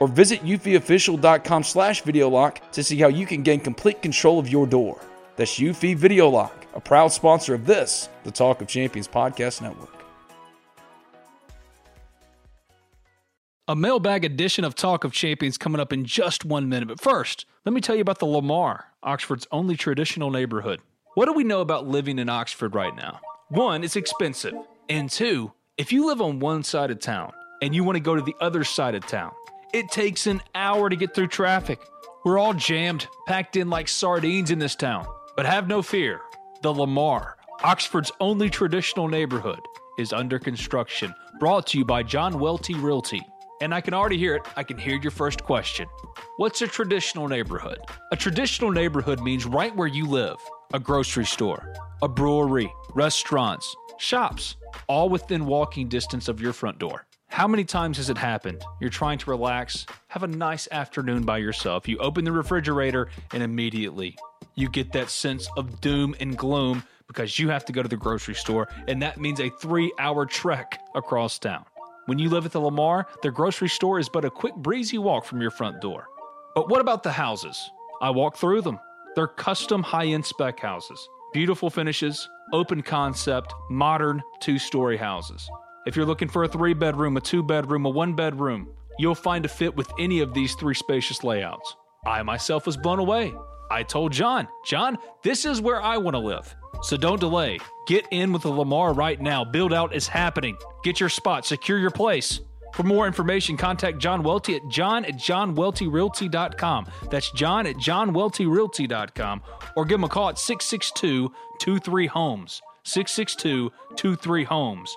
Or visit eufyofficial.com slash video lock to see how you can gain complete control of your door. That's Eufy Video Lock, a proud sponsor of this, the Talk of Champions Podcast Network. A mailbag edition of Talk of Champions coming up in just one minute. But first, let me tell you about the Lamar, Oxford's only traditional neighborhood. What do we know about living in Oxford right now? One, it's expensive. And two, if you live on one side of town and you want to go to the other side of town, it takes an hour to get through traffic. We're all jammed, packed in like sardines in this town. But have no fear. The Lamar, Oxford's only traditional neighborhood, is under construction. Brought to you by John Welty Realty. And I can already hear it. I can hear your first question. What's a traditional neighborhood? A traditional neighborhood means right where you live a grocery store, a brewery, restaurants, shops, all within walking distance of your front door. How many times has it happened? You're trying to relax, have a nice afternoon by yourself. You open the refrigerator, and immediately you get that sense of doom and gloom because you have to go to the grocery store, and that means a three hour trek across town. When you live at the Lamar, their grocery store is but a quick, breezy walk from your front door. But what about the houses? I walk through them. They're custom high end spec houses, beautiful finishes, open concept, modern two story houses. If you're looking for a three bedroom, a two bedroom, a one bedroom, you'll find a fit with any of these three spacious layouts. I myself was blown away. I told John, John, this is where I want to live. So don't delay. Get in with the Lamar right now. Build out is happening. Get your spot, secure your place. For more information, contact John Welty at john at johnweltyrealty.com. That's john at johnweltyrealty.com. Or give him a call at 662 23 Homes. 662 23 Homes.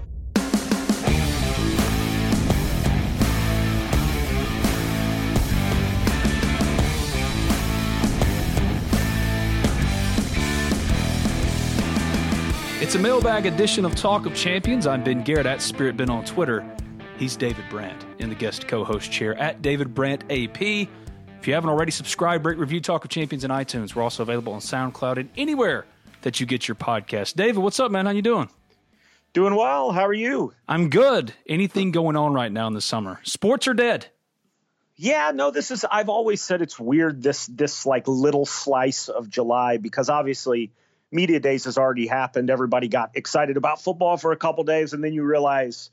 It's time! It's time! It's a mailbag edition of Talk of Champions. I'm Ben Garrett at Spirit Ben on Twitter. He's David Brandt in the guest co-host chair at David Brandt AP. If you haven't already, subscribe, rate, review Talk of Champions in iTunes. We're also available on SoundCloud and anywhere that you get your podcast. David, what's up, man? How you doing? Doing well. How are you? I'm good. Anything going on right now in the summer? Sports are dead. Yeah, no, this is I've always said it's weird this this like little slice of July because obviously media days has already happened. Everybody got excited about football for a couple days and then you realize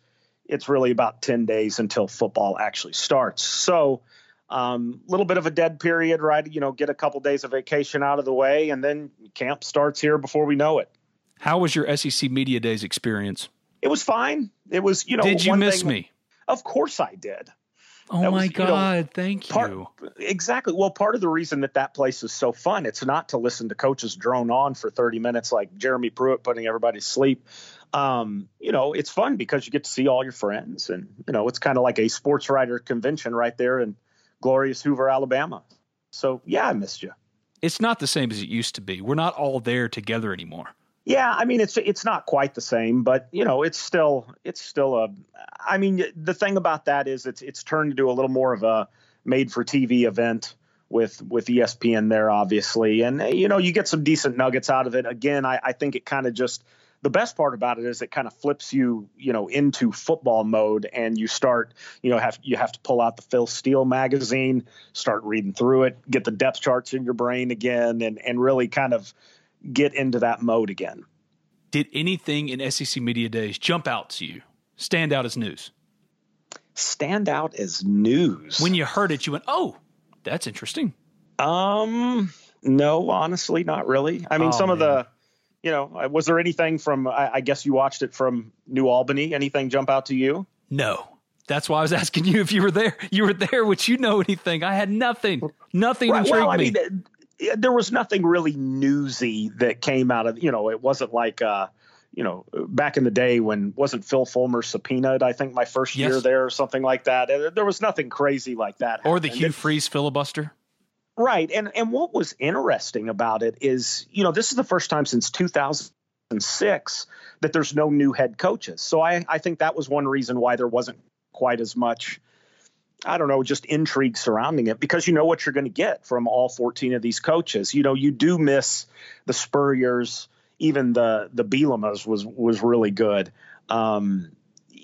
it's really about 10 days until football actually starts. So, a um, little bit of a dead period, right? You know, get a couple days of vacation out of the way, and then camp starts here before we know it. How was your SEC Media Days experience? It was fine. It was, you know, did you miss thing, me? Of course I did. Oh that my was, God! You know, thank part, you. Exactly. Well, part of the reason that that place is so fun, it's not to listen to coaches drone on for 30 minutes like Jeremy Pruitt putting everybody to sleep. Um, you know, it's fun because you get to see all your friends, and you know, it's kind of like a sports writer convention right there in glorious Hoover, Alabama. So yeah, I missed you. It's not the same as it used to be. We're not all there together anymore. Yeah, I mean it's it's not quite the same, but you know it's still it's still a. I mean the thing about that is it's it's turned into a little more of a made for TV event with with ESPN there, obviously, and eh, you know you get some decent nuggets out of it. Again, I, I think it kind of just the best part about it is it kind of flips you you know into football mode and you start you know have you have to pull out the Phil Steele magazine, start reading through it, get the depth charts in your brain again, and and really kind of get into that mode again. Did anything in SEC Media Days jump out to you, stand out as news? Stand out as news. When you heard it, you went, "Oh, that's interesting." Um, no, honestly, not really. I mean, oh, some man. of the, you know, uh, was there anything from? I, I guess you watched it from New Albany. Anything jump out to you? No. That's why I was asking you if you were there. You were there. Would you know anything? I had nothing. Nothing right, intrigued well, I me. Mean, there was nothing really newsy that came out of you know it wasn't like uh you know back in the day when wasn't Phil Fulmer subpoenaed I think my first yes. year there or something like that. There was nothing crazy like that or the Hugh Freeze filibuster. Right and and what was interesting about it is you know this is the first time since 2006 that there's no new head coaches. So I I think that was one reason why there wasn't quite as much I don't know, just intrigue surrounding it because you know what you're going to get from all 14 of these coaches. You know, you do miss the Spurriers, even the the Bielemas was was really good. Um,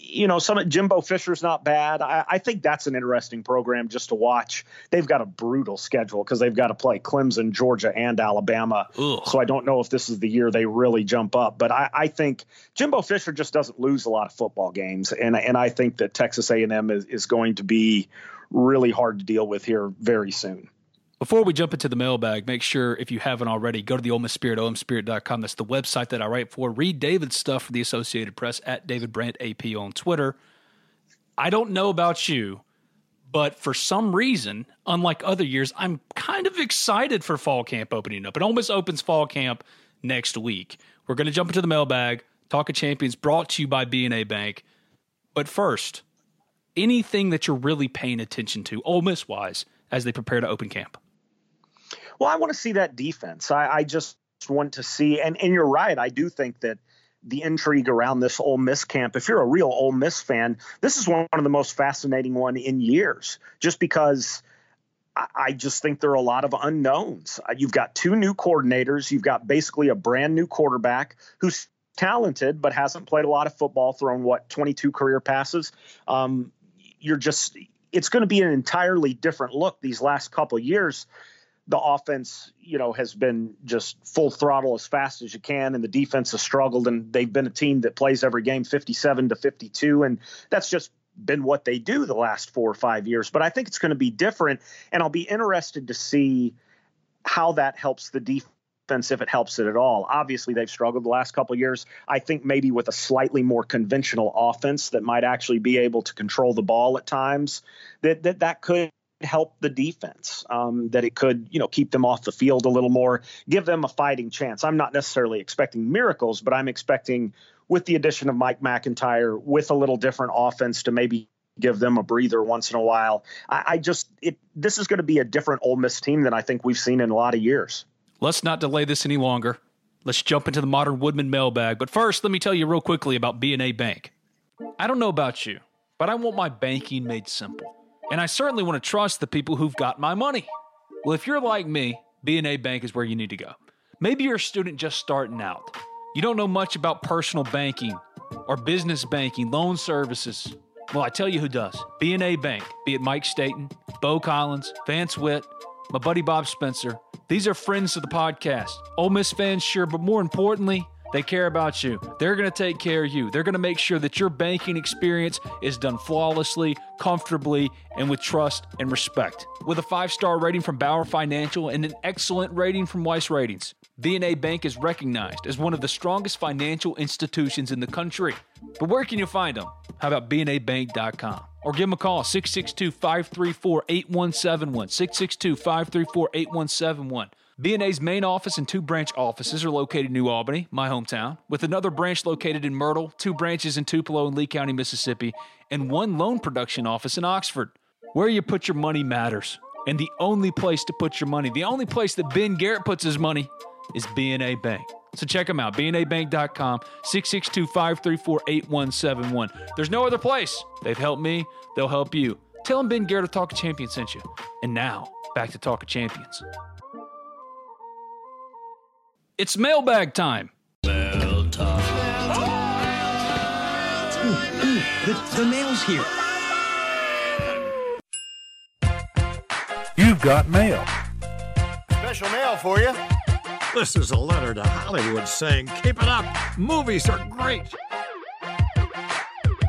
you know, some Jimbo Fisher's not bad. I, I, think that's an interesting program just to watch. They've got a brutal schedule because they've got to play Clemson, Georgia, and Alabama. Ugh. So I don't know if this is the year they really jump up. But I, I, think Jimbo Fisher just doesn't lose a lot of football games, and and I think that Texas A&M is, is going to be really hard to deal with here very soon. Before we jump into the mailbag, make sure if you haven't already, go to the Ole Miss Spirit, omspirit.com. That's the website that I write for. Read David's stuff for the Associated Press at David Brandt AP on Twitter. I don't know about you, but for some reason, unlike other years, I'm kind of excited for fall camp opening up. It almost opens fall camp next week. We're going to jump into the mailbag. Talk of Champions brought to you by B&A Bank. But first, anything that you're really paying attention to, Ole Miss wise, as they prepare to open camp? Well, I want to see that defense. I, I just want to see, and, and you're right. I do think that the intrigue around this Ole Miss camp. If you're a real Ole Miss fan, this is one of the most fascinating one in years, just because I just think there are a lot of unknowns. Uh, you've got two new coordinators. You've got basically a brand new quarterback who's talented but hasn't played a lot of football, thrown what 22 career passes. Um, you're just it's going to be an entirely different look these last couple years the offense, you know, has been just full throttle as fast as you can, and the defense has struggled. And they've been a team that plays every game 57 to 52, and that's just been what they do the last four or five years. But I think it's going to be different, and I'll be interested to see how that helps the defense if it helps it at all. Obviously, they've struggled the last couple years. I think maybe with a slightly more conventional offense that might actually be able to control the ball at times, that that that could help the defense, um, that it could, you know, keep them off the field a little more, give them a fighting chance. I'm not necessarily expecting miracles, but I'm expecting with the addition of Mike McIntyre, with a little different offense to maybe give them a breather once in a while. I, I just, it this is going to be a different Ole Miss team than I think we've seen in a lot of years. Let's not delay this any longer. Let's jump into the modern Woodmen mailbag. But first, let me tell you real quickly about B&A Bank. I don't know about you, but I want my banking made simple. And I certainly want to trust the people who've got my money. Well, if you're like me, B&A Bank is where you need to go. Maybe you're a student just starting out. You don't know much about personal banking or business banking, loan services. Well, I tell you who does. B&A Bank, be it Mike Staten, Bo Collins, Vance Witt, my buddy Bob Spencer. These are friends of the podcast. Ole Miss fans, sure, but more importantly, They care about you. They're going to take care of you. They're going to make sure that your banking experience is done flawlessly, comfortably, and with trust and respect. With a five star rating from Bauer Financial and an excellent rating from Weiss Ratings, BNA Bank is recognized as one of the strongest financial institutions in the country. But where can you find them? How about BNABank.com? Or give them a call, 662 534 8171. 662 534 8171. BNA's main office and two branch offices are located in New Albany, my hometown, with another branch located in Myrtle, two branches in Tupelo and Lee County, Mississippi, and one loan production office in Oxford. Where you put your money matters. And the only place to put your money, the only place that Ben Garrett puts his money, is BNA Bank. So check them out, bnabank.com, 662 534 8171. There's no other place. They've helped me, they'll help you. Tell them Ben Garrett of Talk of Champions sent you. And now, back to Talk of Champions. It's mailbag time. Ooh, the, the mail's here. You've got mail. Special mail for you. This is a letter to Hollywood saying, Keep it up! Movies are great!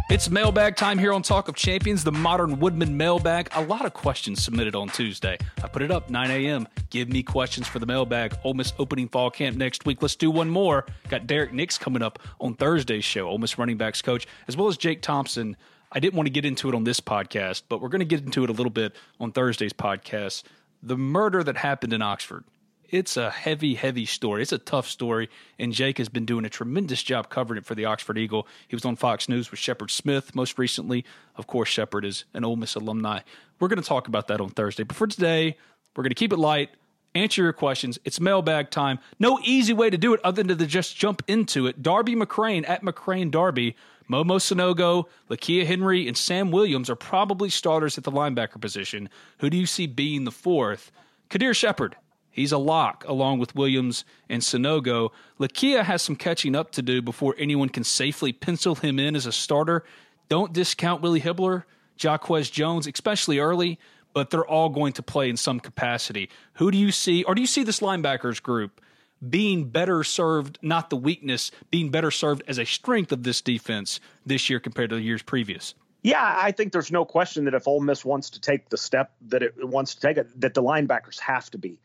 It's mailbag time here on Talk of Champions, the modern Woodmen mailbag. A lot of questions submitted on Tuesday. I put it up 9 a.m. Give me questions for the mailbag. Ole Miss opening fall camp next week. Let's do one more. Got Derrick Nix coming up on Thursday's show, Ole Miss running backs coach, as well as Jake Thompson. I didn't want to get into it on this podcast, but we're going to get into it a little bit on Thursday's podcast. The murder that happened in Oxford it's a heavy, heavy story. It's a tough story, and Jake has been doing a tremendous job covering it for the Oxford Eagle. He was on Fox News with Shepard Smith most recently. Of course, Shepard is an Ole Miss alumni. We're going to talk about that on Thursday. But for today, we're going to keep it light, answer your questions. It's mailbag time. No easy way to do it other than to just jump into it. Darby McCrane at McCrane Darby. Momo Sanogo, Lakia Henry, and Sam Williams are probably starters at the linebacker position. Who do you see being the fourth? Kadir Shepard He's a lock along with Williams and Sanogo. Lakia has some catching up to do before anyone can safely pencil him in as a starter. Don't discount Willie Hibbler, Jaquez Jones, especially early, but they're all going to play in some capacity. Who do you see, or do you see this linebackers group being better served, not the weakness, being better served as a strength of this defense this year compared to the years previous? Yeah, I think there's no question that if Ole Miss wants to take the step that it wants to take, it, that the linebackers have to be.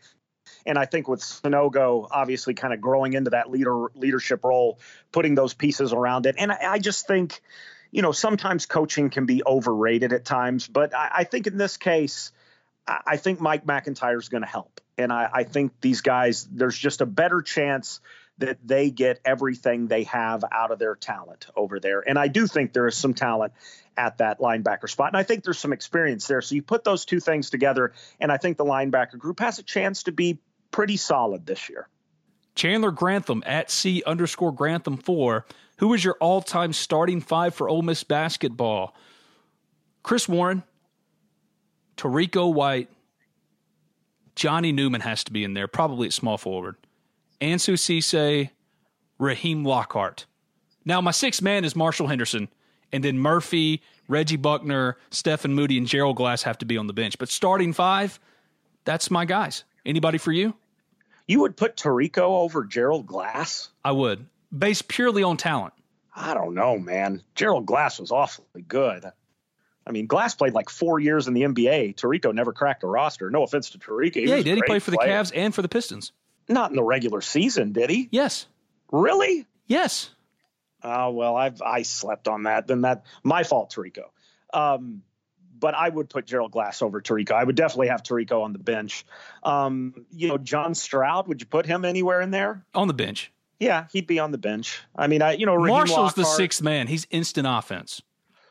And I think with Sanogo obviously kind of growing into that leader leadership role, putting those pieces around it. And I, I just think, you know, sometimes coaching can be overrated at times, but I, I think in this case, I think Mike McIntyre is going to help. And I, I think these guys, there's just a better chance that they get everything they have out of their talent over there. And I do think there is some talent at that linebacker spot. And I think there's some experience there. So you put those two things together, and I think the linebacker group has a chance to be pretty solid this year. Chandler Grantham at C underscore Grantham four. Who is your all time starting five for Ole Miss basketball? Chris Warren, Terrico White, Johnny Newman has to be in there, probably at small forward. Ansu Sesay, Raheem Lockhart. Now, my sixth man is Marshall Henderson, and then Murphy, Reggie Buckner, Stephen Moody, and Gerald Glass have to be on the bench. But starting five, that's my guys. Anybody for you? You would put Terrico over Gerald Glass? I would, based purely on talent. I don't know, man. Gerald Glass was awfully good. I mean, Glass played like four years in the NBA. Terrico never cracked a roster. No offense to Terrico. He yeah, he did. He played for player. the Cavs and for the Pistons. Not in the regular season, did he? Yes. Really? Yes. Oh well, I've I slept on that. Then that my fault, Terrico. Um, but I would put Gerald Glass over Terrico. I would definitely have Terrico on the bench. Um, you know, John Stroud, would you put him anywhere in there? On the bench. Yeah, he'd be on the bench. I mean, I you know, Raheem Marshall's Lockhart, the sixth man. He's instant offense.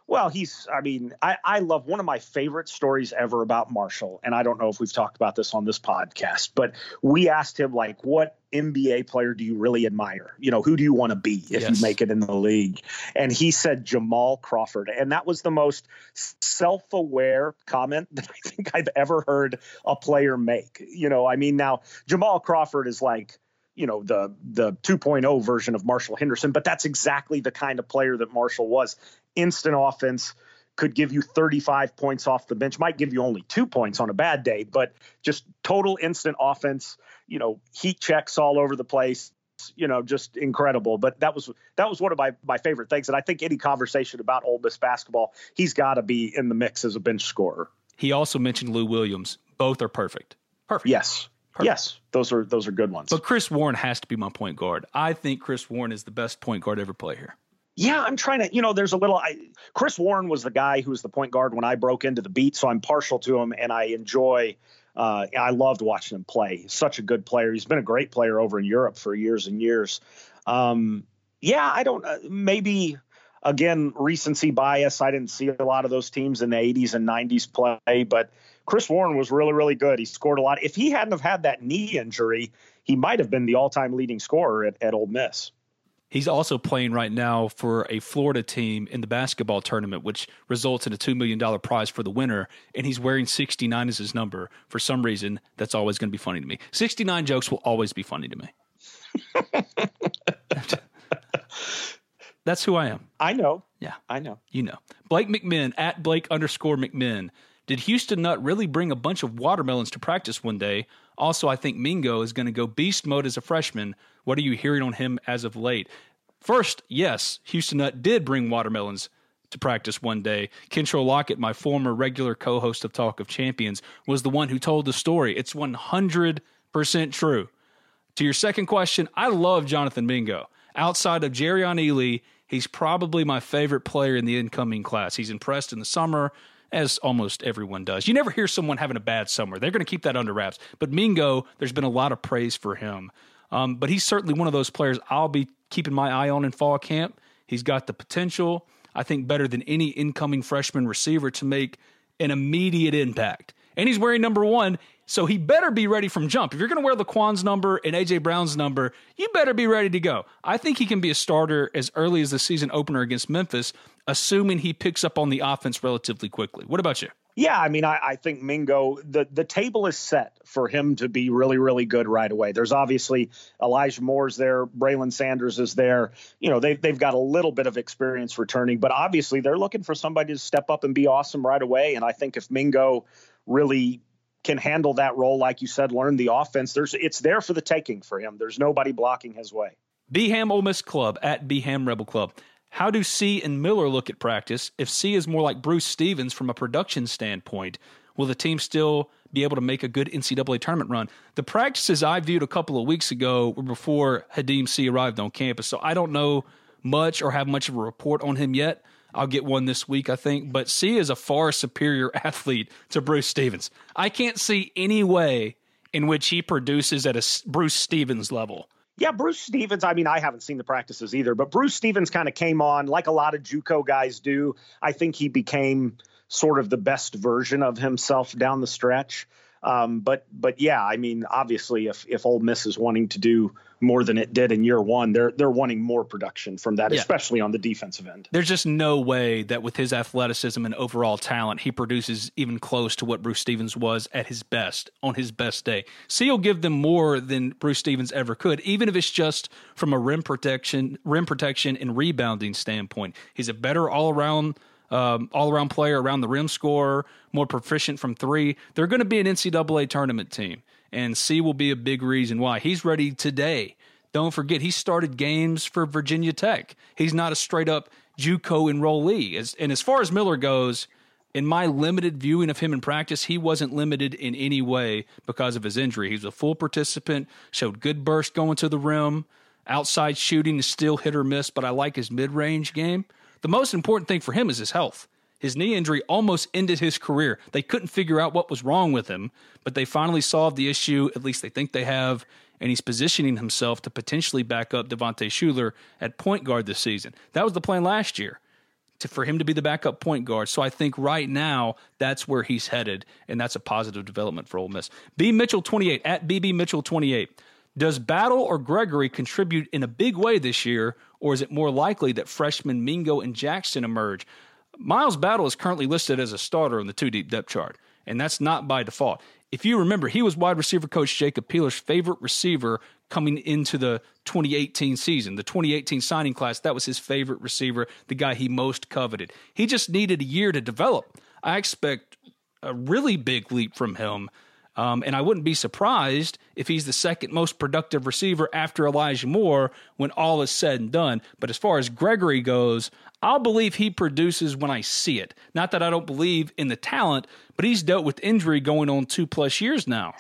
Well, he's, I mean, I, I love one of my favorite stories ever about Marshall. And I don't know if we've talked about this on this podcast, but we asked him, like, what NBA player do you really admire? You know, who do you want to be if yes. you make it in the league? And he said Jamal Crawford. And that was the most self aware comment that I think I've ever heard a player make. You know, I mean, now Jamal Crawford is like, you know the the 2.0 version of Marshall Henderson, but that's exactly the kind of player that Marshall was. Instant offense could give you 35 points off the bench, might give you only two points on a bad day, but just total instant offense. You know, heat checks all over the place. you know, just incredible. But that was that was one of my my favorite things. And I think any conversation about Ole Miss basketball, he's got to be in the mix as a bench scorer. He also mentioned Lou Williams. Both are perfect. Perfect. Yes. Perfect. Yes, those are those are good ones. But Chris Warren has to be my point guard. I think Chris Warren is the best point guard ever play here. Yeah, I'm trying to, you know, there's a little. I, Chris Warren was the guy who was the point guard when I broke into the beat, so I'm partial to him, and I enjoy. Uh, I loved watching him play. He's such a good player. He's been a great player over in Europe for years and years. Um, yeah, I don't. Uh, maybe again recency bias. I didn't see a lot of those teams in the 80s and 90s play, but Chris Warren was really, really good. He scored a lot. If he hadn't have had that knee injury, he might have been the all-time leading scorer at, at Ole Miss. He's also playing right now for a Florida team in the basketball tournament, which results in a $2 million prize for the winner. And he's wearing 69 as his number. For some reason, that's always going to be funny to me. 69 jokes will always be funny to me. that's who I am. I know. Yeah. I know. You know. Blake McMinn at Blake underscore McMinn. Did Houston Nutt really bring a bunch of watermelons to practice one day? Also, I think Mingo is going to go beast mode as a freshman. What are you hearing on him as of late? First, yes, Houston Nutt did bring watermelons to practice one day. Kentrell Lockett, my former regular co host of Talk of Champions, was the one who told the story. It's 100% true. To your second question, I love Jonathan Mingo. Outside of Jerrion Ealy, he's probably my favorite player in the incoming class. He's impressed in the summer as almost everyone does. You never hear someone having a bad summer. They're going to keep that under wraps. But Mingo, there's been a lot of praise for him. Um, but he's certainly one of those players I'll be keeping my eye on in fall camp. He's got the potential, I think, better than any incoming freshman receiver to make an immediate impact. And he's wearing number one, so he better be ready from jump. If you're going to wear Laquon's number and AJ Brown's number, you better be ready to go. I think he can be a starter as early as the season opener against Memphis, assuming he picks up on the offense relatively quickly. What about you? Yeah, I mean, I, I, think Mingo, the, the table is set for him to be really, really good right away. There's obviously Elijah Moore's there, Braylon Sanders is there. You know, they've, they've got a little bit of experience returning, but obviously they're looking for somebody to step up and be awesome right away. And I think if Mingo really can handle that role, like you said, learn the offense, there's it's there for the taking for him. There's nobody blocking his way. Beham Ole Miss Club at Beham Rebel Club. How do Sy and Miller look at practice? If Sy is more like Bruce Stevens from a production standpoint, will the team still be able to make a good NCAA tournament run? The practices I viewed a couple of weeks ago were before Khadim Sy arrived on campus, so I don't know much or have much of a report on him yet. I'll get one this week, I think. But Sy is a far superior athlete to Bruce Stevens. I can't see any way in which he produces at a Bruce Stevens level. Yeah, Bruce Stevens. I mean, I haven't seen the practices either, but Bruce Stevens kind of came on like a lot of JUCO guys do. I think he became sort of the best version of himself down the stretch. Um, but but yeah, I mean, obviously, if if Ole Miss is wanting to do more than it did in year one, they're they're wanting more production from that, yeah. especially on the defensive end. There's just no way that with his athleticism and overall talent, he produces even close to what Bruce Stevens was at his best on his best day. Sy will give them more than Bruce Stevens ever could, even if it's just from a rim protection, rim protection and rebounding standpoint. He's a better all around um, all around player, around the rim scorer, more proficient from three. They're going to be an NCAA tournament team, and Sy will be a big reason why. He's ready today. Don't forget, he started games for Virginia Tech. He's not a straight up JUCO enrollee. As, and as far as Miller goes, in my limited viewing of him in practice, he wasn't limited in any way because of his injury. He was a full participant, showed good burst going to the rim. Outside shooting is still hit or miss, but I like his mid range game. The most important thing for him is his health. His knee injury almost ended his career. They couldn't figure out what was wrong with him, but they finally solved the issue. At least they think they have. And he's positioning himself to potentially back up Devontae Shuler at point guard this season. That was the plan last year to, for him to be the backup point guard. So I think right now that's where he's headed, and that's a positive development for Ole Miss. B Mitchell 28 at BB Mitchell 28. Does Battle or Gregory contribute in a big way this year, or is it more likely that freshmen Mingo and Jackson emerge? Miles Battle is currently listed as a starter on the two deep depth chart, and that's not by default. If you remember, he was wide receiver coach Jacob Peeler's favorite receiver coming into the 2018 season. The 2018 signing class, that was his favorite receiver, the guy he most coveted. He just needed a year to develop. I expect a really big leap from him Um, and I wouldn't be surprised if he's the second most productive receiver after Elijah Moore when all is said and done. But as far as Gregory goes, I'll believe he produces when I see it. Not that I don't believe in the talent, but he's dealt with injury going on two plus years now.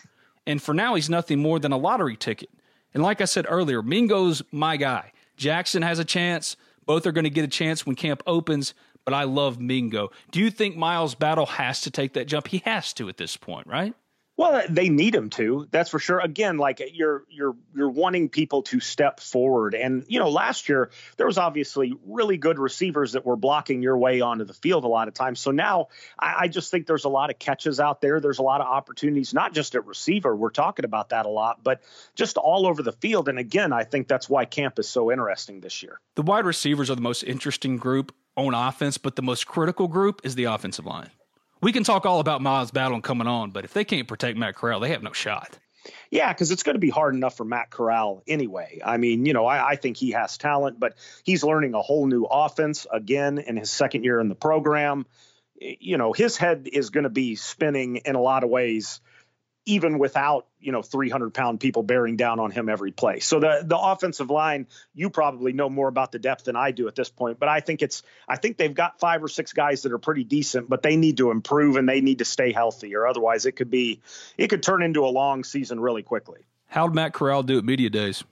And for now, he's nothing more than a lottery ticket. And like I said earlier, Mingo's my guy. Jackson has a chance. Both are going to get a chance when camp opens, but I love Mingo. Do you think Miles Battle has to take that jump? He has to at this point, right? Well, they need him to. That's for sure. Again, like you're you're you're wanting people to step forward, and you know, last year there was obviously really good receivers that were blocking your way onto the field a lot of times. So now I, I just think there's a lot of catches out there. There's a lot of opportunities, not just at receiver. We're talking about that a lot, but just all over the field. And again, I think that's why camp is so interesting this year. The wide receivers are the most interesting group on offense, but the most critical group is the offensive line we can talk all about Miles Battle coming on, but if they can't protect Matt Corral, they have no shot. Yeah, because it's going to be hard enough for Matt Corral anyway. I mean, you know, I, I, think he has talent, but he's learning a whole new offense again in his second year in the program. You know, his head is going to be spinning in a lot of ways even without you know 300 pound people bearing down on him every play. So the the offensive line, you probably know more about the depth than I do at this point, but I think it's I think they've got five or six guys that are pretty decent, but they need to improve and they need to stay healthy, or otherwise it could be it could turn into a long season really quickly. How'd Matt Corral do at media days?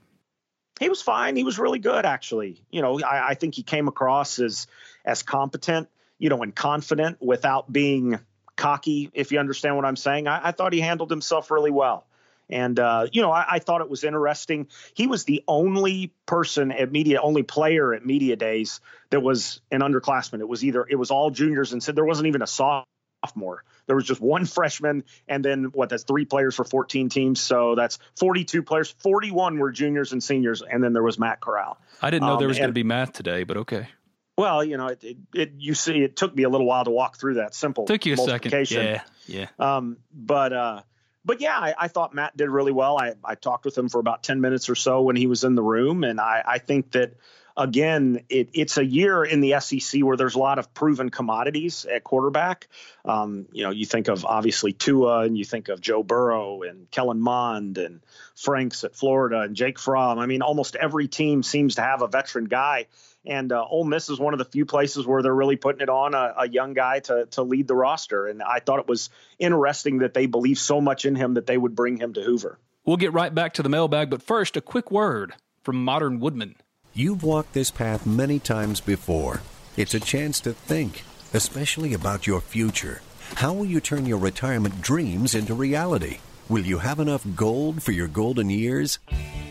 He was fine. He was really good, actually. You know, I, I think he came across as as competent, you know, and confident without being cocky, if you understand what I'm saying. I, I thought he handled himself really well. And, uh, you know, I, I, thought it was interesting. He was the only person at media, only player at media days that was an underclassman. It was either, it was all juniors and said there wasn't even a sophomore. There was just one freshman and then what, that's three players for 14 teams. So that's 42 players. 41 were juniors and seniors. And then there was Matt Corral. I didn't know um, there was going to be math today, but okay. Well, you know, it, it, it, you see, it took me a little while to walk through that simple. Took you a second, yeah, yeah. Um, but uh, but yeah, I, I, thought Matt did really well. I, I talked with him for about ten minutes or so when he was in the room, and I, I think that again, it, it's a year in the SEC where there's a lot of proven commodities at quarterback. Um, you know, you think of obviously Tua, and you think of Joe Burrow and Kellen Mond and Franks at Florida and Jake Fromm. I mean, almost every team seems to have a veteran guy and uh, Ole Miss is one of the few places where they're really putting it on a, a, young guy to to lead the roster. And I thought it was interesting that they believe so much in him that they would bring him to Hoover. We'll get right back to the mailbag, but first, a quick word from Modern Woodmen. You've walked this path many times before. It's a chance to think, especially about your future. How will you turn your retirement dreams into reality? Will you have enough gold for your golden years?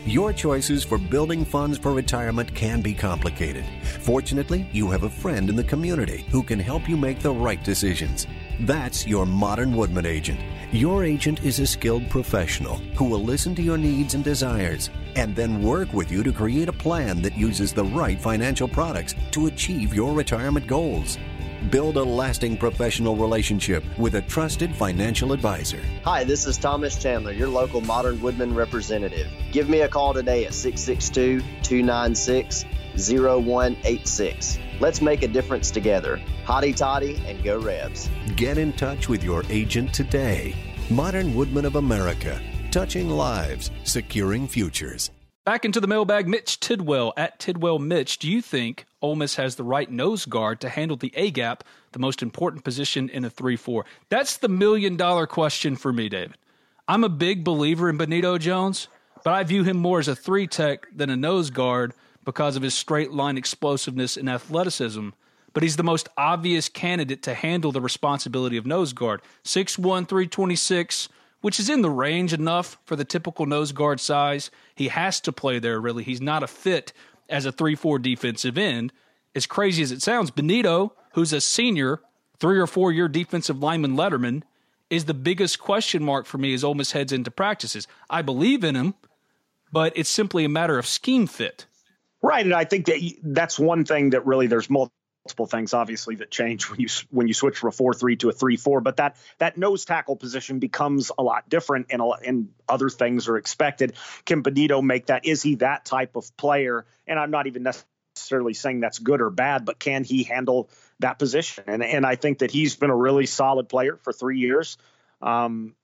Your choices for building funds for retirement can be complicated. Fortunately, you have a friend in the community who can help you make the right decisions. That's your Modern Woodmen agent. Your agent is a skilled professional who will listen to your needs and desires and then work with you to create a plan that uses the right financial products to achieve your retirement goals. Build a lasting professional relationship with a trusted financial advisor. Hi, this is Thomas Chandler, your local Modern Woodmen representative. Give me a call today at 662 296 0186. Let's make a difference together. Hotty toddy and go Rebs. Get in touch with your agent today. Modern Woodmen of America, touching lives, securing futures. Back into the mailbag, Mitch Tidwell at Tidwell Mitch. Do you think Ole Miss has the right nose guard to handle the A gap, the most important position in a 3 4? That's the million dollar question for me, David. I'm a big believer in Benito Jones, but I view him more as a three tech than a nose guard because of his straight line explosiveness and athleticism. But he's the most obvious candidate to handle the responsibility of nose guard. 6'1, 326 which is in the range enough for the typical nose guard size. He has to play there, really. He's not a fit as a 3 4 defensive end. As crazy as it sounds, Benito, who's a senior, three or four year defensive lineman letterman, is the biggest question mark for me as Ole Miss heads into practices. I believe in him, but it's simply a matter of scheme fit. Right, and I think that that's one thing that really there's multiple multiple things obviously that change when you when you switch from a four three to a three four. But that that nose tackle position becomes a lot different, and a and other things are expected. Can Benito make that? Is he that type of player? And I'm not even necessarily saying that's good or bad, but can he handle that position? And and I think that he's been a really solid player for three years. Um,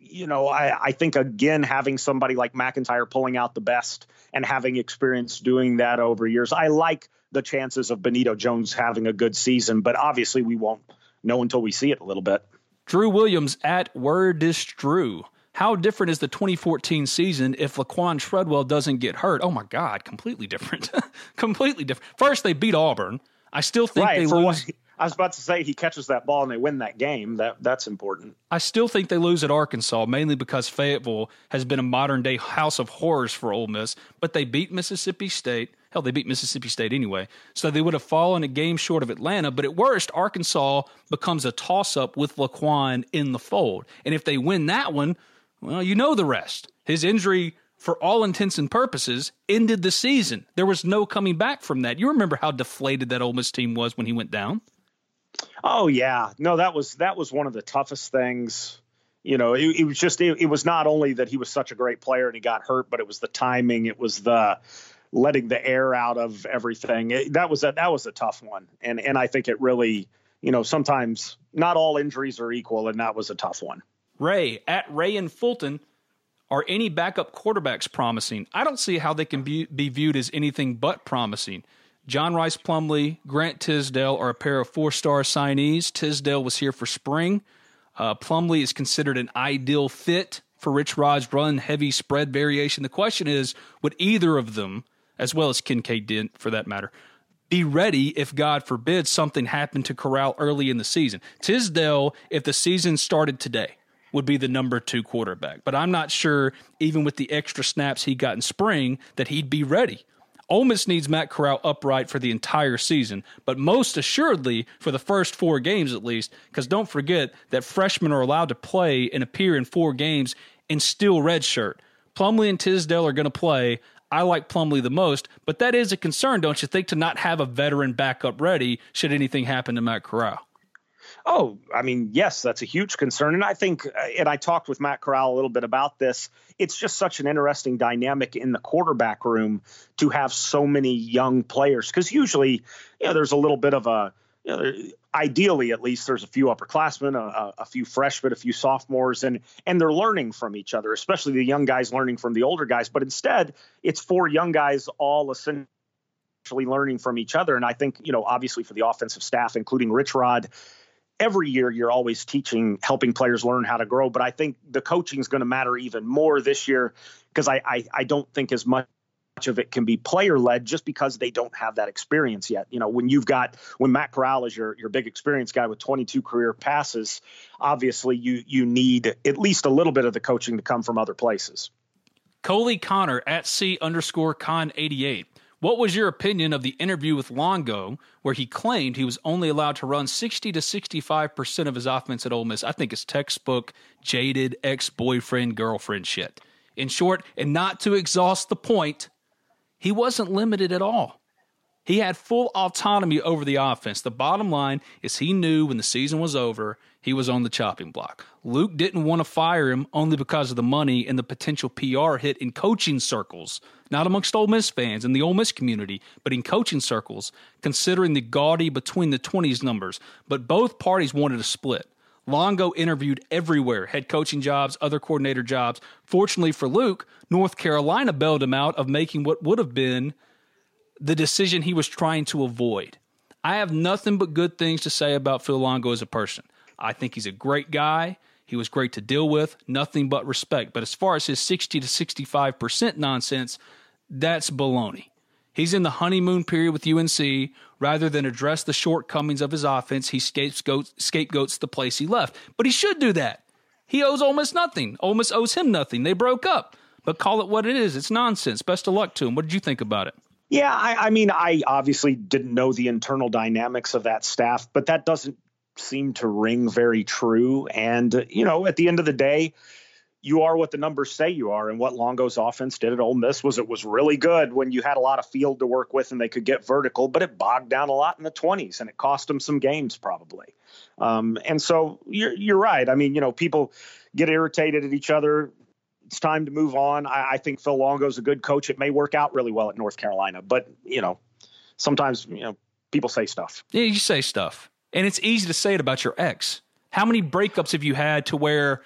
you know, I, I think again having somebody like McIntyre pulling out the best and having experience doing that over years, I like the chances of Benito Jones having a good season, but obviously we won't know until we see it a little bit. Drew Williams at Wordist Drew. How different is the 2014 season if Laquon Treadwell doesn't get hurt? Oh my God, completely different. completely different. First, they beat Auburn. I still think right, they lose. What, I was about to say he catches that ball and they win that game. That that's important. I still think they lose at Arkansas mainly because Fayetteville has been a modern day house of horrors for Ole Miss, but they beat Mississippi State. Hell, they beat Mississippi State anyway. So they would have fallen a game short of Atlanta, but at worst, Arkansas becomes a toss up with Laquon in the fold. And if they win that one, well, you know the rest. His injury for all intents and purposes, ended the season. There was no coming back from that. You remember how deflated that Ole Miss team was when he went down? Oh yeah, no, that was that was one of the toughest things. You know, it, it was just it, it, was not only that he was such a great player and he got hurt, but it was the timing. It was the letting the air out of everything. It, that was a that was a tough one, and and I think it really, you know, sometimes not all injuries are equal, and that was a tough one. Ray at Ray and Fulton are any backup quarterbacks promising? I don't see how they can be, be viewed as anything but promising. John Rhys Plumlee, Grant Tisdale are a pair of four star signees. Tisdale was here for spring. Uh, Plumlee is considered an ideal fit for Rich Rod's run heavy spread variation. The question is would either of them, as well as Kincaid did for that matter, be ready if God forbid something happened to Corral early in the season? Tisdale, if the season started today, would be the number two quarterback. But I'm not sure, even with the extra snaps he got in spring, that he'd be ready. Ole Miss needs Matt Corral upright for the entire season, but most assuredly for the first four games at least, because don't forget that freshmen are allowed to play and appear in four games and still redshirt. Plumlee and Tisdale are going to play. I like Plumlee the most, but that is a concern, don't you think, to not have a veteran backup ready should anything happen to Matt Corral? Oh, I mean, yes, that's a huge concern. And I think, uh, and I talked with Matt Corral a little bit about this. It's just such an interesting dynamic in the quarterback room to have so many young players because usually, you know, there's a little bit of a, you know, ideally at least there's a few upperclassmen, a, a few freshmen, a few sophomores, and and they're learning from each other, especially the young guys learning from the older guys. But instead, it's four young guys all essentially learning from each other. And I think, you know, obviously for the offensive staff, including Rich Rod, every year you're always teaching, helping players learn how to grow. But I think the coaching is going to matter even more this year because I, I, I don't think as much of it can be player led just because they don't have that experience yet. You know, when you've got when Matt Corral is your your big experience guy with 22 career passes, obviously you you need at least a little bit of the coaching to come from other places. Coley Connor at C underscore con 88. What was your opinion of the interview with Longo, where he claimed he was only allowed to run 60 to 65% of his offense at Ole Miss? I think it's textbook, jaded ex boyfriend, girlfriend shit. In short, and not to exhaust the point, he wasn't limited at all. He had full autonomy over the offense. The bottom line is he knew when the season was over, he was on the chopping block. Luke didn't want to fire him only because of the money and the potential PR hit in coaching circles, not amongst Ole Miss fans and the Ole Miss community, but in coaching circles, considering the gaudy between the 20s numbers. But both parties wanted a split. Longo interviewed everywhere head coaching jobs, other coordinator jobs. Fortunately for Luke, North Carolina bailed him out of making what would have been the decision he was trying to avoid. I have nothing but good things to say about Phil Longo as a person. I think he's a great guy. He was great to deal with, nothing but respect. But as far as his 60 to 65% nonsense, that's baloney. He's in the honeymoon period with UNC. Rather than address the shortcomings of his offense, he scapegoats, scapegoats the place he left. But he should do that. He owes Ole Miss nothing. Ole Miss owes him nothing. They broke up. But call it what it is. It's nonsense. Best of luck to him. What did you think about it? Yeah, I, I mean, I obviously didn't know the internal dynamics of that staff, but that doesn't seem to ring very true. And, you know, at the end of the day, you are what the numbers say you are. And what Longo's offense did at Ole Miss was it was really good when you had a lot of field to work with and they could get vertical, but it bogged down a lot in the 20s and it cost them some games probably. Um, and so you're, you're right. I mean, you know, people get irritated at each other. It's time to move on. I, I think Phil Longo's a good coach. It may work out really well at North Carolina, but, you know, sometimes, you know, people say stuff. Yeah, you say stuff. And it's easy to say it about your ex. How many breakups have you had to where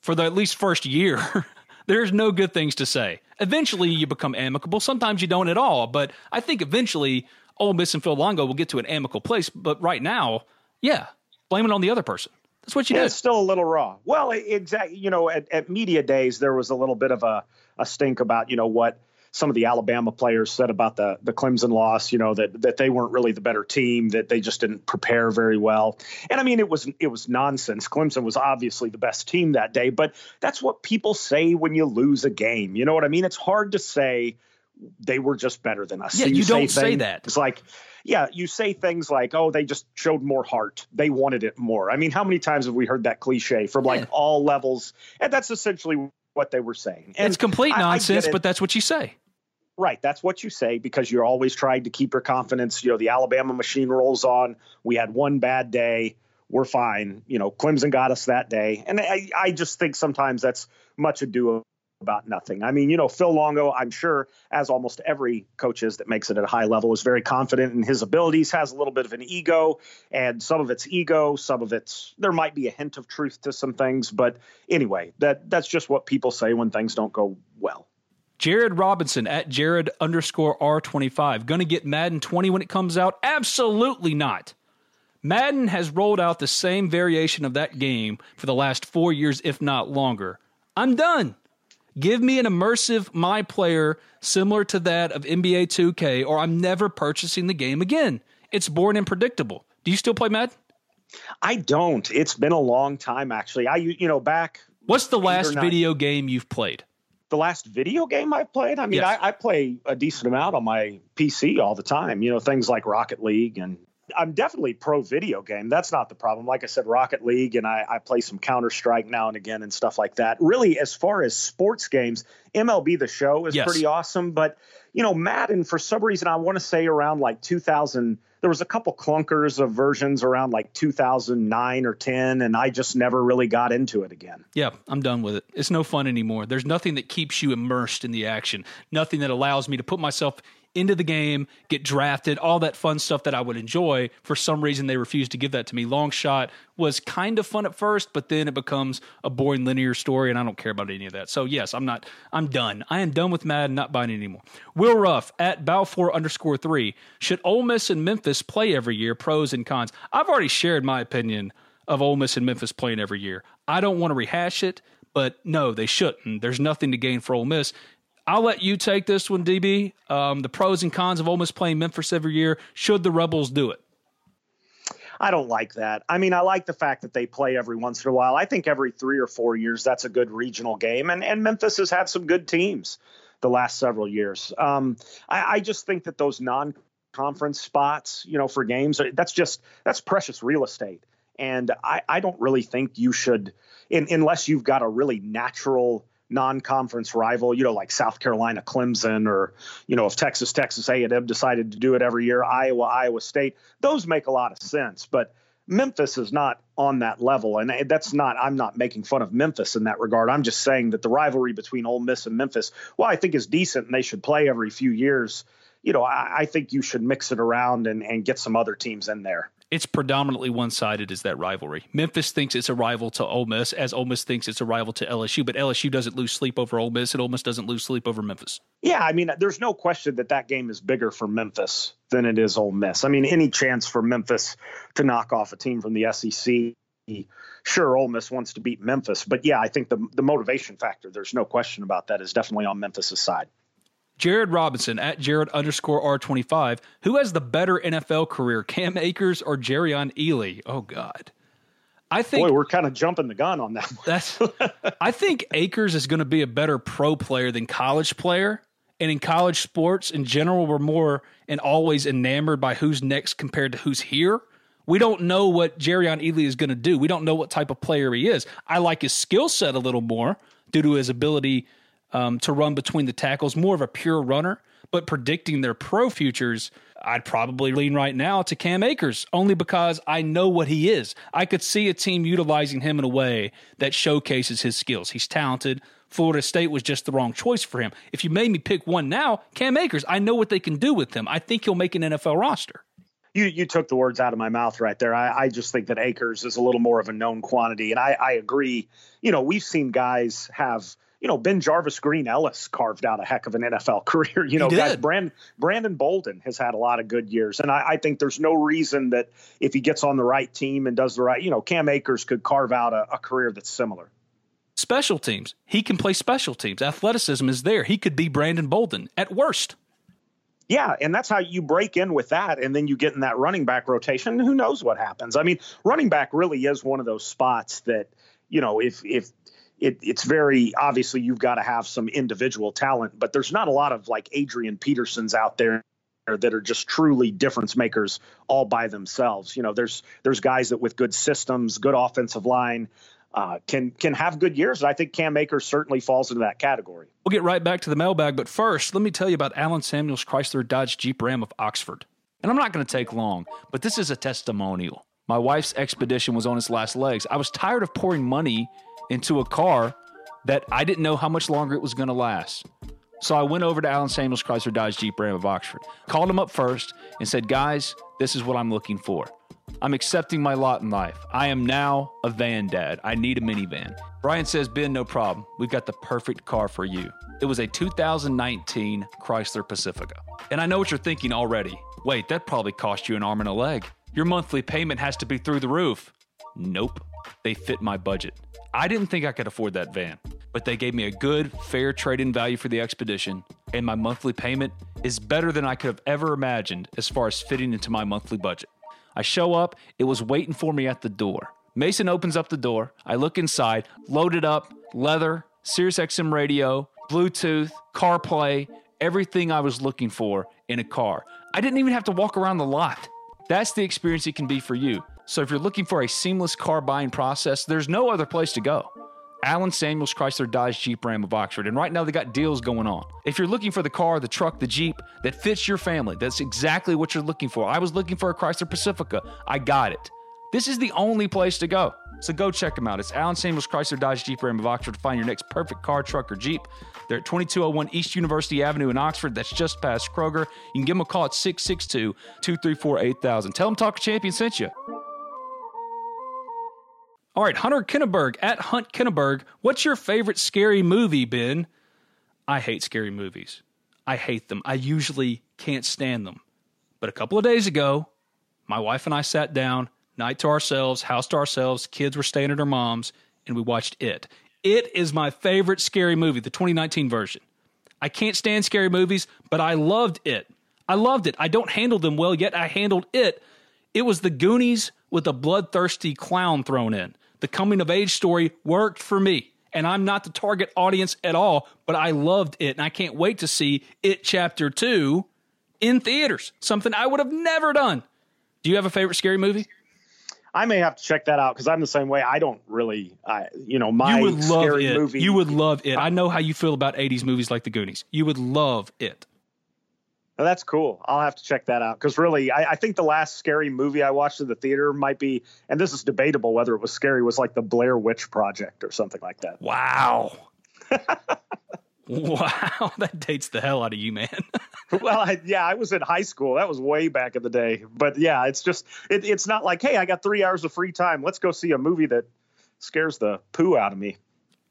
for the at least first year, there's no good things to say. Eventually, you become amicable. Sometimes you don't at all. But I think eventually, Ole Miss and Phil Longo will get to an amicable place. But right now, yeah, blame it on the other person. That's what you do. It's still a little raw. Well, exactly. You know, at, at media days, there was a little bit of a, a stink about you know what some of the Alabama players said about the the Clemson loss, you know, that that they weren't really the better team, that they just didn't prepare very well. And I mean, it was it was nonsense. Clemson was obviously the best team that day, but that's what people say when you lose a game. You know what I mean? It's hard to say they were just better than us. Yeah, so you, you don't say, say that. It's like yeah, you say things like, "Oh, they just showed more heart. They wanted it more." I mean, how many times have we heard that cliche from like Yeah. all levels? And that's essentially what they were saying. And it's complete I- I nonsense, it. but that's what you say. Right. That's what you say because you're always trying to keep your confidence. You know, the Alabama machine rolls on. We had one bad day. We're fine. You know, Clemson got us that day. And I, I just think sometimes that's much ado about nothing. I mean, you know, Phil Longo, I'm sure, as almost every coach is that makes it at a high level, is very confident in his abilities, has a little bit of an ego, and some of it's ego, some of it's there might be a hint of truth to some things. But anyway, that that's just what people say when things don't go well. Jared Robinson at Jared underscore R25. Going to get Madden 20 when it comes out? Absolutely not. Madden has rolled out the same variation of that game for the last four years, if not longer. I'm done. Give me an immersive my player similar to that of NBA 2K, or I'm never purchasing the game again. It's boring and predictable. Do you still play Madden? I don't. It's been a long time, actually. I, you know, back What's the last video game you've played? the last video game I've played. I mean, Yes. I, I play a decent amount on my PC all the time. You know, things like Rocket League, and I'm definitely pro video game. That's not the problem. Like I said, Rocket League, and I, I play some Counter Strike now and again and stuff like that. Really, as far as sports games, MLB The Show is Yes. pretty awesome. But you know, Madden, for some reason, I want to say around like 2000. There was a couple clunkers of versions around like 2009 or 10, and I just never really got into it again. Yeah, I'm done with it. It's no fun anymore. There's nothing that keeps you immersed in the action, nothing that allows me to put myself into the game, get drafted, all that fun stuff that I would enjoy. For some reason, they refuse to give that to me. Long shot was kind of fun at first, but then it becomes a boring linear story, and I don't care about any of that. So, yes, I'm not, I'm done. I am done with Madden, not buying it anymore. Will Ruff at Balfour underscore three. Should Ole Miss and Memphis play every year? Pros and cons. I've already shared my opinion of Ole Miss and Memphis playing every year. I don't want to rehash it, but no, they shouldn't. There's nothing to gain for Ole Miss. I'll let you take this one, DB. Um, the pros and cons of Ole Miss playing Memphis every year. Should the Rebels do it? I don't like that. I mean, I like the fact that they play every once in a while. I think every three or four years, that's a good regional game. And, and Memphis has had some good teams the last several years. Um, I, I just think that those non conference spots, you know, for games, that's just that's precious real estate. And I, I don't really think you should, in, unless you've got a really natural non-conference rival, you know, like South Carolina, Clemson, or you know, if Texas, Texas A&M decided to do it every year, Iowa, Iowa State, those make a lot of sense. But Memphis is not on that level, and that's not. I'm not making fun of Memphis in that regard. I'm just saying that the rivalry between Ole Miss and Memphis, well, I think is decent, and they should play every few years. You know, I, I think you should mix it around and, and get some other teams in there. It's predominantly one sided, is that rivalry. Memphis thinks it's a rival to Ole Miss, as Ole Miss thinks it's a rival to LSU, but LSU doesn't lose sleep over Ole Miss, and Ole Miss doesn't lose sleep over Memphis. Yeah, I mean, there's no question that that game is bigger for Memphis than it is Ole Miss. I mean, any chance for Memphis to knock off a team from the SEC, sure, Ole Miss wants to beat Memphis, but yeah, I think the the motivation factor, there's no question about that, is definitely on Memphis's side. Jared Robinson at Jared underscore R25. Who has the better NFL career, Cam Akers or Jerrion Ealy? Oh, God. I think Boy, we're kind of jumping the gun on that one. That's. I think Akers is going to be a better pro player than college player. And in college sports in general, we're more and always enamored by who's next compared to who's here. We don't know what Jerrion Ealy is going to do. We don't know what type of player he is. I like his skill set a little more due to his ability um, to run between the tackles, more of a pure runner. But predicting their pro futures, I'd probably lean right now to Cam Akers, only because I know what he is. I could see a team utilizing him in a way that showcases his skills. He's talented. Florida State was just the wrong choice for him. If you made me pick one now, Cam Akers, I know what they can do with him. I think he'll make an NFL roster. You you took the words out of my mouth right there. I, I just think that Akers is a little more of a known quantity, and I, I agree. You know, we've seen guys have you know, BenJarvus Green-Ellis carved out a heck of an NFL career. You know, guys, Brand, Brandon Bolden has had a lot of good years. And I, I, think there's no reason that if he gets on the right team and does the right, you know, Cam Akers could carve out a, a career that's similar. Special teams. He can play special teams. Athleticism is there. He could be Brandon Bolden at worst. Yeah, and that's how you break in with that, and then you get in that running back rotation. Who knows what happens? I mean, running back really is one of those spots that you know if if it, it's very obviously you've got to have some individual talent, but there's not a lot of like Adrian Petersons out there that are just truly difference makers all by themselves. You know, there's there's guys that with good systems, good offensive line, uh, can can have good years. And I think Cam Akers certainly falls into that category. We'll get right back to the mailbag, but first, let me tell you about Allen Samuels Chrysler Dodge Jeep Ram of Oxford. And I'm not going to take long, but this is a testimonial. My wife's expedition was on its last legs. I was tired of pouring money into a car that I didn't know how much longer it was going to last. So I went over to Allen Samuels Chrysler Dodge Jeep Ram of Oxford, called him up first, and said, Guys, this is what I'm looking for. I'm accepting my lot in life. I am now a van dad. I need a minivan. Brian says, Ben, no problem. We've got the perfect car for you. It was a 2019 Chrysler Pacifica. And I know what you're thinking already. Wait, that probably cost you an arm and a leg. Your monthly payment has to be through the roof. Nope. They fit my budget. I didn't think I could afford that van, but they gave me a good, fair trade in value for the expedition, and my monthly payment is better than I could have ever imagined as far as fitting into my monthly budget. I show up, it was waiting for me at the door. Mason opens up the door. I look inside, loaded up, leather, Sirius XM radio, Bluetooth, CarPlay, everything I was looking for in a car. I didn't even have to walk around the lot. That's the experience it can be for you. So if you're looking for a seamless car buying process, there's no other place to go. Allen Samuels Chrysler Dodge Jeep Ram of Oxford. And right now they got deals going on. If you're looking for the car, the truck, the Jeep that fits your family, that's exactly what you're looking for. I was looking for a Chrysler Pacifica. I got it. This is the only place to go. So go check them out. It's Allen Samuels Chrysler Dodge Jeep Ram of Oxford to find your next perfect car, truck, or Jeep. They're at 2201 East University Avenue in Oxford. That's just past Kroger. You can give them a call at 662 234 8000. Tell them Talk Champion sent you. All right, Hunter Kinneberg at Hunt Kinneberg. What's your favorite scary movie, Ben? I hate scary movies. I hate them. I usually can't stand them. But a couple of days ago, my wife and I sat down, night to ourselves, house to ourselves, kids were staying at our mom's, and we watched It. It is my favorite scary movie, the 2019 version. I can't stand scary movies, but I loved it. I loved it. I don't handle them well, yet I handled it. It was the Goonies with a bloodthirsty clown thrown in the coming of age story worked for me. And I'm not the target audience at all, but I loved it. And I can't wait to see it chapter two in theaters, something I would have never done. Do you have a favorite scary movie? I may have to check that out because I'm the same way. I don't really, I, you know, my you would love scary it. movie. You would love it. I know how you feel about 80s movies like The Goonies. You would love it. That's cool. I'll have to check that out because really, I, I, think the last scary movie I watched in the theater might be, and this is debatable whether it was scary, was like the Blair Witch Project or something like that. Wow. wow, that dates the hell out of you, man. well, I, yeah, I was in high school. That was way back in the day. But yeah, it's just, it, it's not like, hey, I got three hours of free time. Let's go see a movie that scares the poo out of me.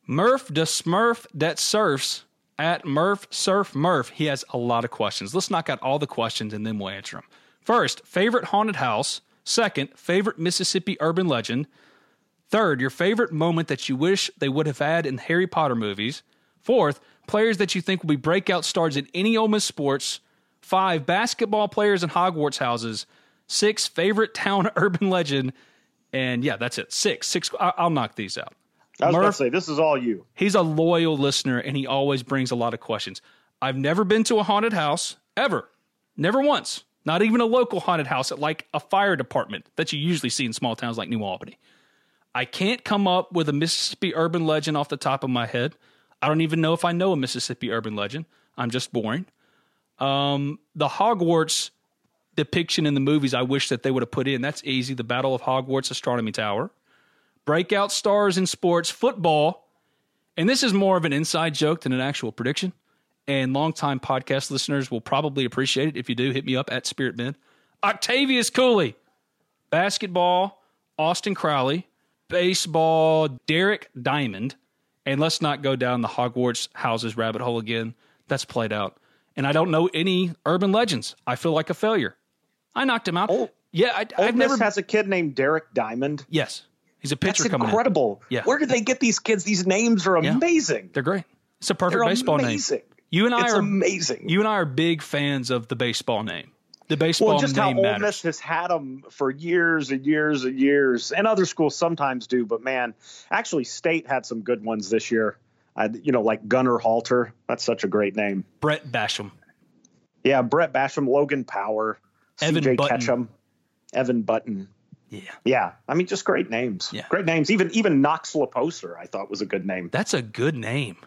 Murph the Smurf that surfs at Murph Surf Murph. He has a lot of questions. Let's knock out all the questions and then we'll answer them. First, favorite haunted house. Second, favorite Mississippi urban legend. Third, your favorite moment that you wish they would have had in Harry Potter movies. Fourth, players that you think will be breakout stars in any Ole Miss sports. Five, basketball players in Hogwarts houses. Six, favorite town urban legend. And yeah, that's it. Six. Six. I'll knock these out. I was Murph, about to say, this is all you. He's a loyal listener and he always brings a lot of questions. I've never been to a haunted house, ever. Never once. Not even a local haunted house at like a fire department that you usually see in small towns like New Albany. I can't come up with a Mississippi urban legend off the top of my head. I don't even know if I know a Mississippi urban legend. I'm just boring. Um, the Hogwarts depiction in the movies, I wish that they would have put in. That's easy. The Battle of Hogwarts Astronomy Tower breakout stars in sports, football, and this is more of an inside joke than an actual prediction. And longtime podcast listeners will probably appreciate it. If you do, hit me up at Spirit Ben. Octavious Cooley. Basketball, Austin Crowley. Baseball, Derek Diamond. And let's not go down the Hogwarts houses rabbit hole again. That's played out. And I don't know any urban legends. I feel like a failure. I knocked him out. Oh, yeah, I, Ole I've Miss never. has a kid named Derek Diamond. yes, he's a pitcher That's coming in. incredible. Yeah. Where did they get these kids? These names are Yeah. amazing. They're great. It's a perfect They're baseball amazing. name. You and I it's are amazing. You and I are big fans of the baseball name. The baseball name. well, just how Ole. Miss has had them for years and years and years, and other schools sometimes do. But man, actually, State had some good ones this year. Uh, you know, like Gunner Halter. That's such a great name. Brett Basham. Yeah, Brett Basham, Logan Power, Evan C.J. Button. Ketchum, Evan Button. Yeah. Yeah, I mean, just great names. Yeah. Great names. Even even Knox Laposer, I thought was a good name. That's a good name.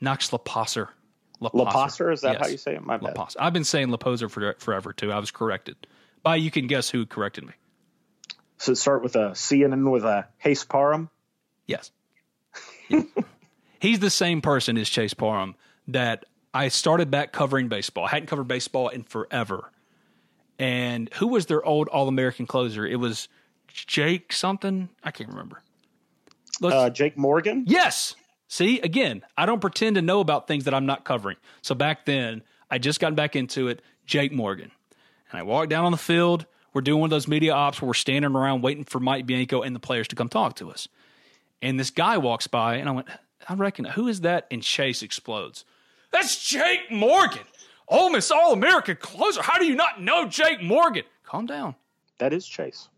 Knox Laposser. Laposser, is that how you say it? My bad. I've been saying Laposer for forever too. I was corrected. By you can guess who corrected me. So start with a C and then with a Haste Parham. Yes. Yeah. He's the same person as Chase Parham that I started back covering baseball. I hadn't covered baseball in forever. And who was their old All American closer? It was Jake something. I can't remember. Uh, Jake Morgan. Yes. See, again, I don't pretend to know about things that I'm not covering. So back then, I just got back into it. Jake Morgan. And I walked down on the field. We're doing one of those media ops where we're standing around waiting for Mike Bianco and the players to come talk to us. And this guy walks by, and I went, I reckon, who is that? And Chase explodes. That's Jake Morgan, Ole Miss All American closer. How do you not know Jake Morgan? Calm down. That is Chase.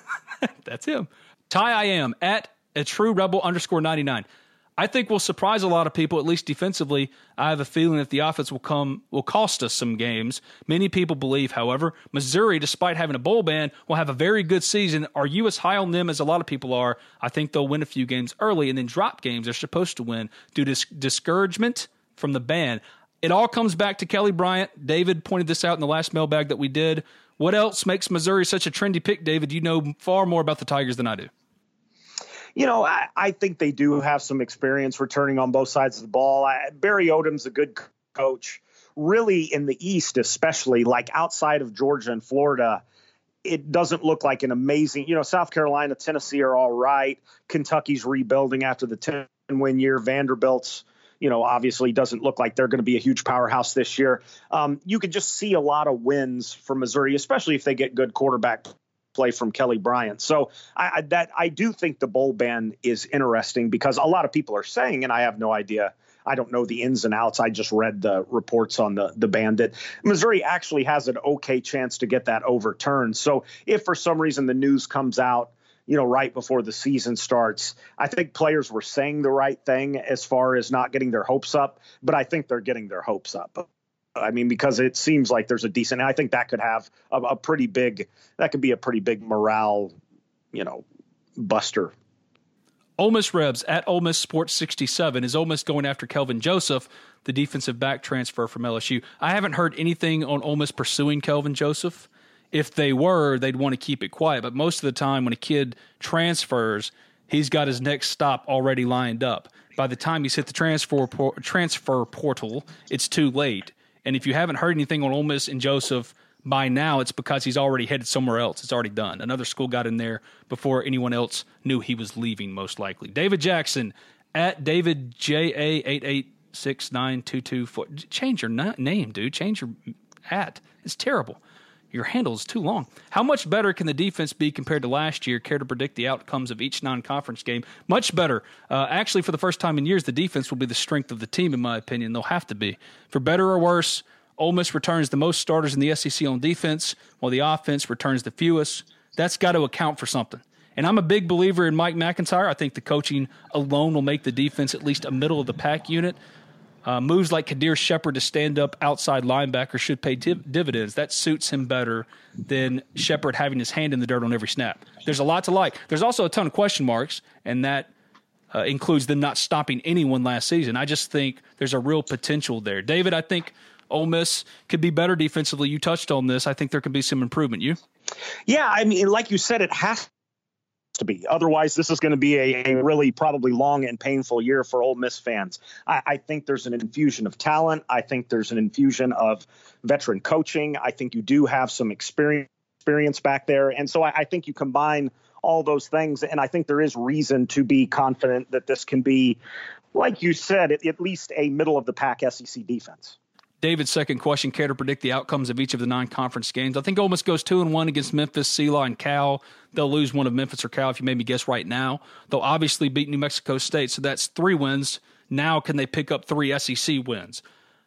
That's him. Ty I am at a true rebel underscore 99. I think we'll surprise a lot of people, at least defensively. I have a feeling that the offense will come will cost us some games. Many people believe, however, Missouri, despite having a bowl ban, will have a very good season. Are you as high on them as a lot of people are? I think they'll win a few games early and then drop games they're supposed to win due to dis- discouragement from the ban. It all comes back to Kelly Bryant. David pointed this out in the last mailbag that we did. What else makes Missouri such a trendy pick, David? You know far more about the Tigers than I do. You know, I, I think they do have some experience returning on both sides of the ball. I, Barry Odom's a good coach. Really, in the East, especially like outside of Georgia and Florida, it doesn't look like an amazing. You know, South Carolina, Tennessee are all right. Kentucky's rebuilding after the 10 win year. Vanderbilt's, you know, obviously doesn't look like they're going to be a huge powerhouse this year. Um, you could just see a lot of wins for Missouri, especially if they get good quarterback play from Kelly Bryant. So I, I that I do think the bowl ban is interesting because a lot of people are saying, and I have no idea. I don't know the ins and outs. I just read the reports on the the ban that Missouri actually has an okay chance to get that overturned. So if for some reason the news comes out, you know, right before the season starts, I think players were saying the right thing as far as not getting their hopes up, but I think they're getting their hopes up. I mean, because it seems like there's a decent, I think that could have a, a pretty big, that could be a pretty big morale, you know, buster. Ole Miss Rebs at Ole Miss Sports 67 is Ole Miss going after Kelvin Joseph, the defensive back transfer from LSU. I haven't heard anything on Ole Miss pursuing Kelvin Joseph. If they were, they'd want to keep it quiet. But most of the time, when a kid transfers, he's got his next stop already lined up. By the time he's hit the transfer por- transfer portal, it's too late. And if you haven't heard anything on Ole Miss and Joseph by now, it's because he's already headed somewhere else. It's already done. Another school got in there before anyone else knew he was leaving, most likely. David Jackson at David J A eight eight six nine two two four. Change your na- name, dude. Change your at. It's terrible. Your handle is too long. How much better can the defense be compared to last year? Care to predict the outcomes of each non conference game? Much better. Uh, actually, for the first time in years, the defense will be the strength of the team, in my opinion. They'll have to be. For better or worse, Ole Miss returns the most starters in the SEC on defense, while the offense returns the fewest. That's got to account for something. And I'm a big believer in Mike MacIntyre. I think the coaching alone will make the defense at least a middle of the pack unit. Uh, moves like Qaadir Sheppard to stand up outside linebacker should pay div- dividends. That suits him better than Sheppard having his hand in the dirt on every snap. There's a lot to like. There's also a ton of question marks, and that uh, includes them not stopping anyone last season. I just think there's a real potential there. David, I think Ole Miss could be better defensively. You touched on this. I think there could be some improvement. You? Yeah, I mean, like you said, it has to be. Otherwise, this is going to be a, a, really probably long and painful year for Ole Miss fans. I, I, think there's an infusion of talent. I think there's an infusion of veteran coaching. I think you do have some experience experience back there, and so I, I think you combine all those things, and I think there is reason to be confident that this can be, like you said, at, at least a middle of the pack SEC defense. David's second question: Care to predict the outcomes of each of the non-conference games? I think Ole Miss goes two and one against Memphis, SELA, and Cal. They'll lose one of Memphis or Cal if you made me guess right now. They'll obviously beat New Mexico State, so that's three wins. Now, can they pick up three SEC wins?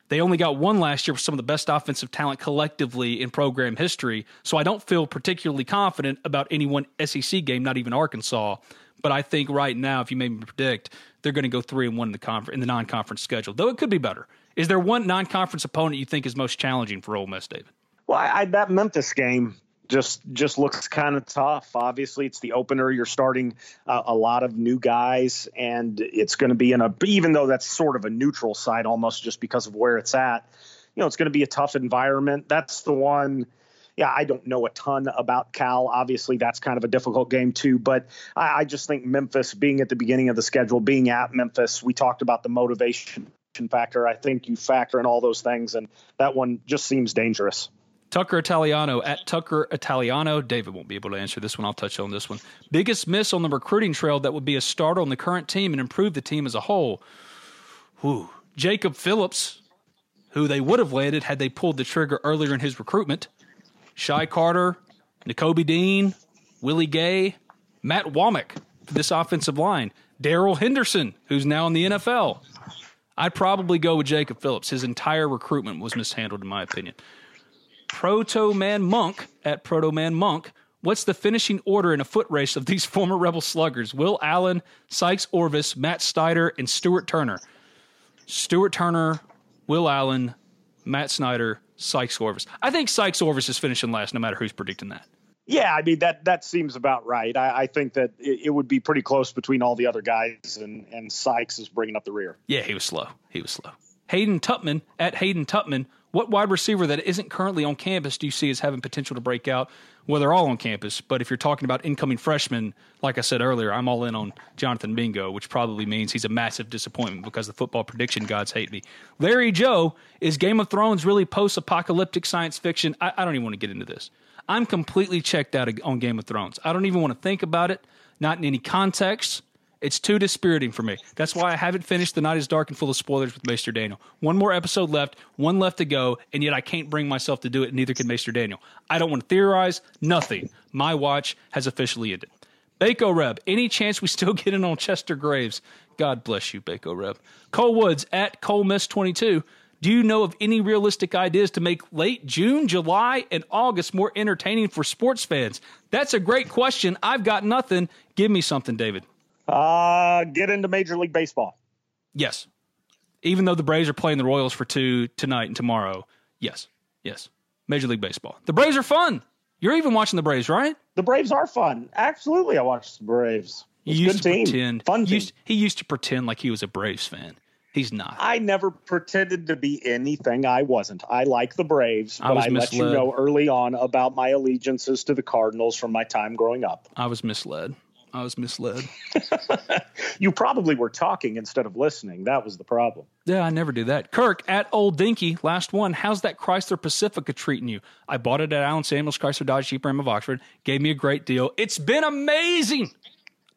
They only got one last year with some of the best offensive talent collectively in program history. So I don't feel particularly confident about any one SEC game, not even Arkansas. But I think right now, if you made me predict, they're going to go three and one in the in the non-conference schedule. Though it could be better. Is there one non-conference opponent you think is most challenging for Ole Miss, David? Well, I, that Memphis game just just looks kind of tough. Obviously, it's the opener. You're starting uh, a lot of new guys, and it's going to be in a even though that's sort of a neutral site almost just because of where it's at. You know, it's going to be a tough environment. That's the one. Yeah, I don't know a ton about Cal. Obviously, that's kind of a difficult game too. But I, I just think Memphis being at the beginning of the schedule, being at Memphis, we talked about the motivation factor. I think you factor in all those things, and that one just seems dangerous. Tucker Italiano at Tucker Italiano. David won't be able to answer this one. I'll touch on this one. Biggest miss on the recruiting trail that would be a start on the current team and improve the team as a whole. Whew. Jacob Phillips, who they would have landed had they pulled the trigger earlier in his recruitment. Shy Carter, Nakobe Dean, Willie Gay, Matt Womack for this offensive line. Darrell Henderson, who's now in the NFL. I'd probably go with Jacob Phillips. His entire recruitment was mishandled, in my opinion. Proto Man Monk at Proto Man Monk. What's the finishing order in a foot race of these former Rebel sluggers? Will Allen, Sykes Orvis, Matt Snyder, and Stuart Turner. Stuart Turner, Will Allen, Matt Snyder, Sykes Orvis. I think Sykes Orvis is finishing last, no matter who's predicting that. Yeah, I mean that that seems about right. I, I think that it, it, would be pretty close between all the other guys, and and Sykes is bringing up the rear. Yeah, he was slow. He was slow. Hayden Tupman at Hayden Tupman. What wide receiver that isn't currently on campus do you see as having potential to break out? Well, they're all on campus, but if you're talking about incoming freshmen, like I said earlier, I'm all in on Jonathan Mingo, which probably means he's a massive disappointment because the football prediction gods hate me. Larry Joe, is Game of Thrones really post apocalyptic science fiction? I, I don't even want to get into this. I'm completely checked out on Game of Thrones. I don't even want to think about it, not in any context. It's too dispiriting for me. That's why I haven't finished The Night is Dark and Full of Spoilers with Maester Daniel. One more episode left, one left to go, and yet I can't bring myself to do it, neither can Maester Daniel. I don't want to theorize, nothing. My watch has officially ended. Bako Reb, any chance we still get in on Chester Graves? God bless you, Bako Reb. Cole Woods at Cole Miss 22. Do you know of any realistic ideas to make late June, July, and August more entertaining for sports fans? That's a great question. I've got nothing. Give me something, David. Uh, get into Major League Baseball. Yes. Even though the Braves are playing the Royals for two tonight and tomorrow. Yes. Yes. Major League Baseball. The Braves are fun. You're even watching the Braves, right? The Braves are fun. Absolutely, I watched the Braves. It's he used to team. pretend. Fun used, he used to pretend like he was a Braves fan. He's not. I never pretended to be anything I wasn't. I like the Braves, but I, I let you know early on about my allegiances to the Cardinals from my time growing up. I was misled. I was misled. you probably were talking instead of listening. That was the problem. Yeah, I never do that. Kirk at Old Dinky, last one. How's that Chrysler Pacifica treating you? I bought it at Allen Samuels Chrysler Dodge Jeep Ram of Oxford. Gave me a great deal. It's been amazing.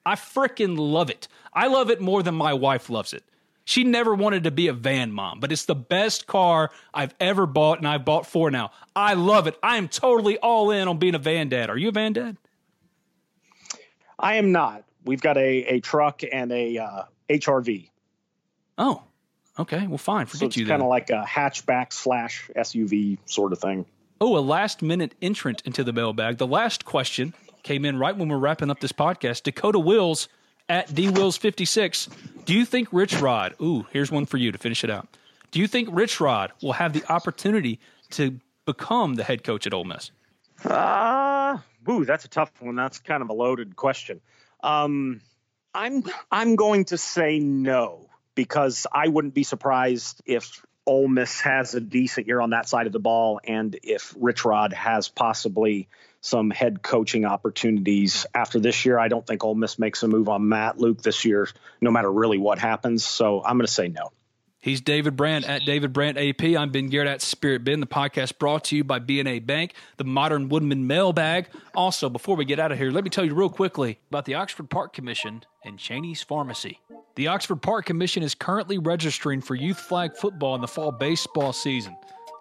I freaking love it. I love it more than my wife loves it. She never wanted to be a van mom, but it's the best car I've ever bought, and I've bought four now. I love it. I am totally all in on being a van dad. Are you a van dad? I am not. We've got a, a truck and a uh, HRV. Oh, okay. Well, fine. Forget so you. Kind of like a hatchback slash SUV sort of thing. Oh, a last minute entrant into the mailbag. The last question came in right when we're wrapping up this podcast. Dakota Wills at D Wills 56. Do you think Rich Rod, ooh, here's one for you to finish it out. Do you think Rich Rod will have the opportunity to become the head coach at Ole Miss? Ah, uh, ooh, that's a tough one. That's kind of a loaded question. Um, I'm I'm going to say no because I wouldn't be surprised if Ole Miss has a decent year on that side of the ball, and if Rich Rod has possibly some head coaching opportunities after this year. I don't think Ole Miss makes a move on Matt Luke this year, no matter really what happens. So I'm going to say no. He's David Brandt at David Brandt AP. I'm Ben Garrett at Spirit Ben. The podcast brought to you by BNA Bank, the Modern Woodmen mailbag. Also, before we get out of here, let me tell you real quickly about the Oxford Park Commission and Cheney's Pharmacy. The Oxford Park Commission is currently registering for youth flag football in the fall baseball season.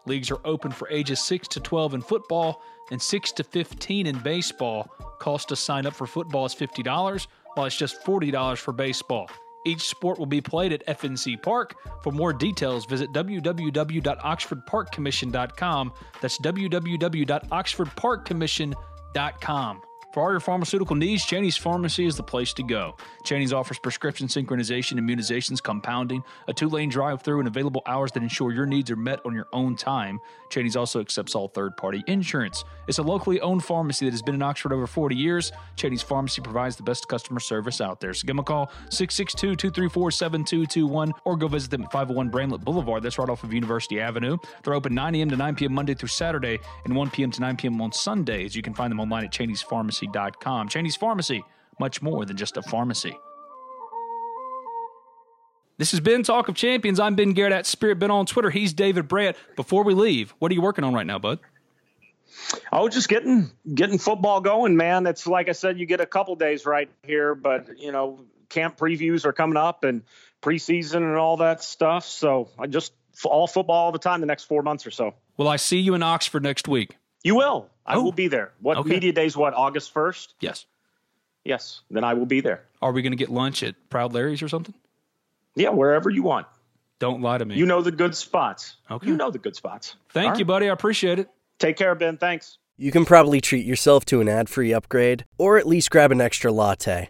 Leagues are open for ages 6 to 12 in football and 6 to 15 in baseball. Cost to sign up for football is $50, while it's just $40 for baseball. Each sport will be played at FNC Park. For more details, visit www.oxfordparkcommission.com. That's www.oxfordparkcommission.com. For all your pharmaceutical needs, Cheney's Pharmacy is the place to go. Cheney's offers prescription synchronization, immunizations, compounding, a two lane drive through, and available hours that ensure your needs are met on your own time. Cheney's also accepts all third party insurance. It's a locally owned pharmacy that has been in Oxford over 40 years. Cheney's Pharmacy provides the best customer service out there. So give them a call 662 234 7221 or go visit them at 501 Bramlett Boulevard. That's right off of University Avenue. They're open 9 a.m. to 9 p.m. Monday through Saturday and 1 p.m. to 9 p.m. on Sundays. You can find them online at Cheney's Pharmacy Pharmacy.com. Cheney's Pharmacy, much more than just a pharmacy. This has been Talk of Champions. I'm Ben Garrett at Spirit Ben on Twitter. He's David Brandt. Before we leave, what are you working on right now, bud? Oh, just getting getting football going, man. It's like I said, you get a couple days right here, but you know, camp previews are coming up and preseason and all that stuff. So I just all football all the time the next four months or so. Well, I see you in Oxford next week? You will. I oh. will be there. What okay. media days? What August first? Yes. Yes. Then I will be there. Are we going to get lunch at Proud Larry's or something? Yeah, wherever you want. Don't lie to me. You know the good spots. Okay. You know the good spots. Thank All you, right. buddy. I appreciate it. Take care, Ben. Thanks. You can probably treat yourself to an ad-free upgrade, or at least grab an extra latte.